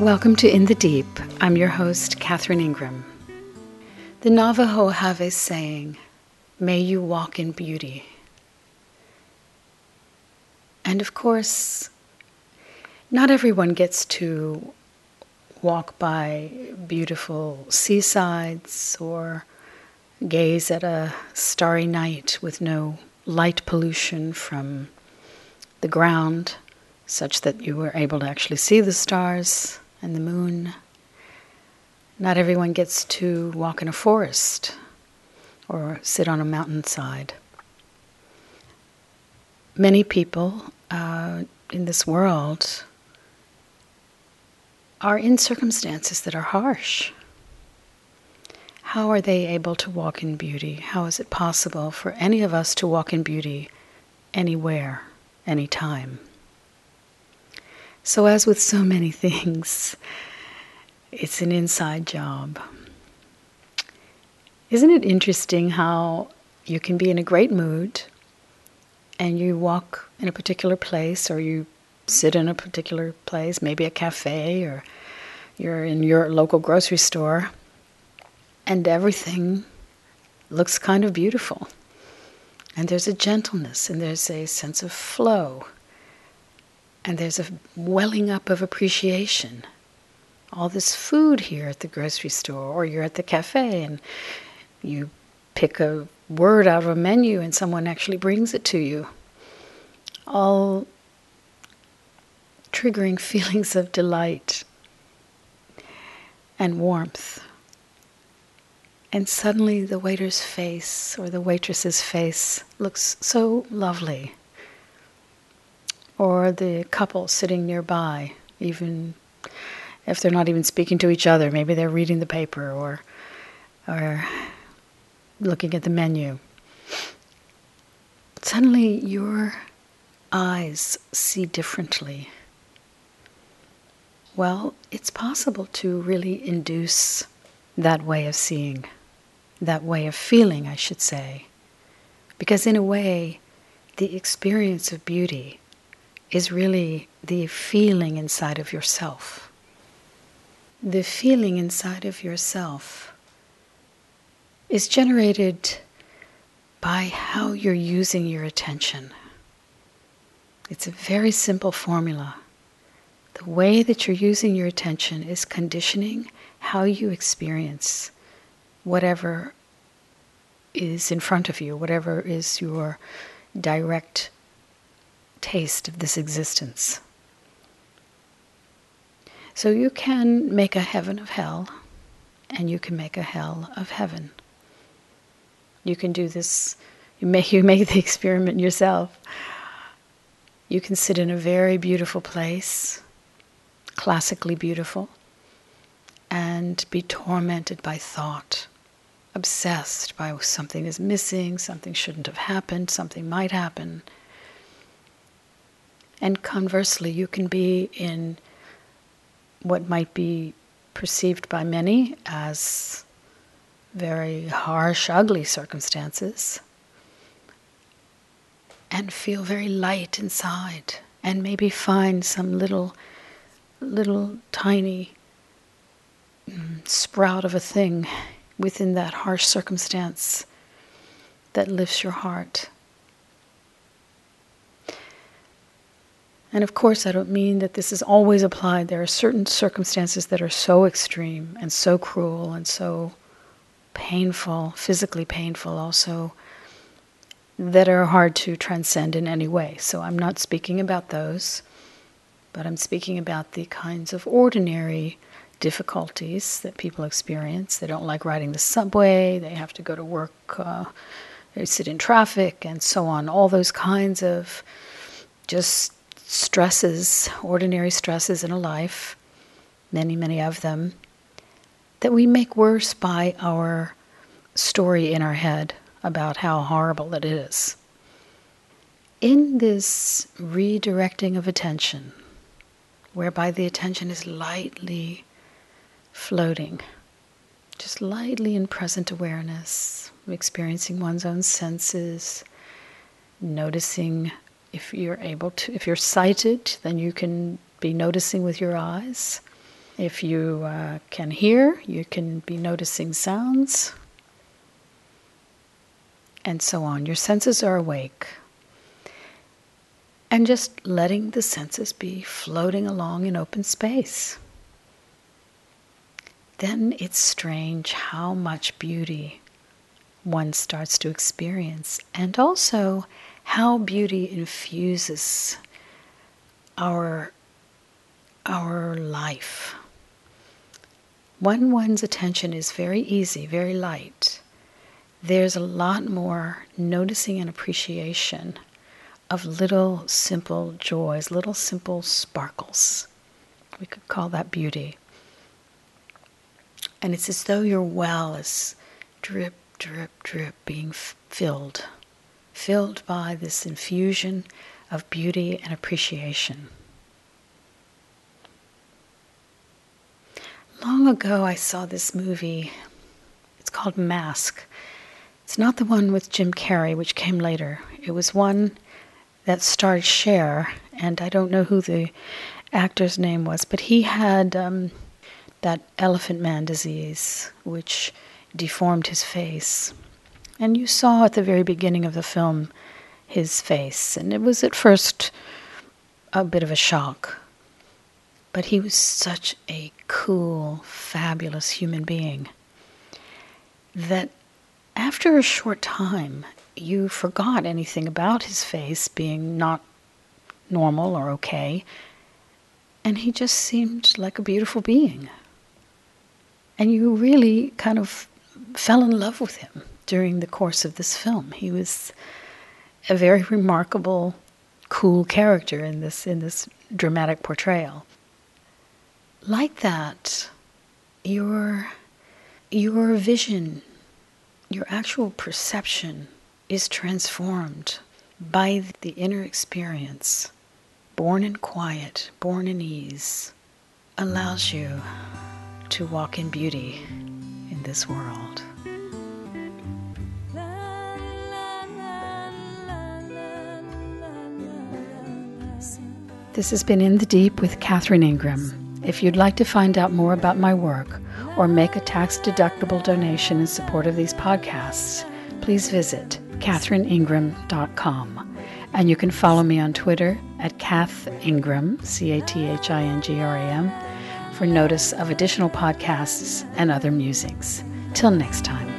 Welcome to In the Deep. I'm your host, Catherine Ingram. The Navajo have a saying, May you walk in beauty. And of course, not everyone gets to walk by beautiful seasides or gaze at a starry night with no light pollution from the ground, such that you were able to actually see the stars and the moon. Not everyone gets to walk in a forest or sit on a mountainside. Many people uh, in this world are in circumstances that are harsh. How are they able to walk in beauty? How is it possible for any of us to walk in beauty anywhere, anytime? So, as with so many things, it's an inside job. Isn't it interesting how you can be in a great mood and you walk in a particular place or you sit in a particular place, maybe a cafe or you're in your local grocery store, and everything looks kind of beautiful. And there's a gentleness and there's a sense of flow. And there's a welling up of appreciation. All this food here at the grocery store, or you're at the cafe and you pick a word out of a menu and someone actually brings it to you. All triggering feelings of delight and warmth. And suddenly the waiter's face or the waitress's face looks so lovely. Or the couple sitting nearby, even if they're not even speaking to each other, maybe they're reading the paper or, or looking at the menu. Suddenly your eyes see differently well, it's possible to really induce that way of seeing, that way of feeling, I should say. Because, in a way, the experience of beauty is really the feeling inside of yourself. The feeling inside of yourself is generated by how you're using your attention. It's a very simple formula. The way that you're using your attention is conditioning how you experience whatever is in front of you, whatever is your direct taste of this existence. So you can make a heaven of hell, and you can make a hell of heaven. You can do this, you make, you make the experiment yourself. You can sit in a very beautiful place classically beautiful, and be tormented by thought, obsessed by something is missing, something shouldn't have happened, something might happen. And conversely, you can be in what might be perceived by many as very harsh, ugly circumstances and feel very light inside and maybe find some little little tiny mm, sprout of a thing within that harsh circumstance that lifts your heart. And of course, I don't mean that this is always applied. There are certain circumstances that are so extreme and so cruel and so painful, physically painful, also, that are hard to transcend in any way. So I'm not speaking about those. But I'm speaking about the kinds of ordinary difficulties that people experience. They don't like riding the subway, they have to go to work, uh, they sit in traffic, and so on. All those kinds of just stresses, ordinary stresses in a life, many, many of them, that we make worse by our story in our head about how horrible it is. In this redirecting of attention, whereby the attention is lightly floating, just lightly in present awareness, experiencing one's own senses, noticing if you're able to, if you're sighted, then you can be noticing with your eyes. If you uh, can hear, you can be noticing sounds, and so on. Your senses are awake. And just letting the senses be floating along in open space. Then it's strange how much beauty one starts to experience, and also how beauty infuses our, our life. When one's attention is very easy, very light, there's a lot more noticing and appreciation of little simple joys, little simple sparkles. We could call that beauty. And it's as though your well is drip, drip, drip being f- filled, filled by this infusion of beauty and appreciation. Long ago, I saw this movie. It's called Mask. It's not the one with Jim Carrey, which came later. It was one that starred Cher, and I don't know who the actor's name was, but he had um, that elephant man disease, which deformed his face. And you saw at the very beginning of the film his face, and it was at first a bit of a shock. But he was such a cool, fabulous human being that after a short time, you forgot anything about his face being not normal or okay, and he just seemed like a beautiful being. And you really kind of fell in love with him during the course of this film. He was a very remarkable, cool character in this in this dramatic portrayal. Like that, your your vision, your actual perception is transformed by the inner experience, born in quiet, born in ease, allows you to walk in beauty in this world. This has been In the Deep with Catherine Ingram. If you'd like to find out more about my work or make a tax deductible donation in support of these podcasts, please visit catherineingram.com. And you can follow me on Twitter at Cath Ingram, C A T H I N G R A M, for notice of additional podcasts and other musings. Till next time.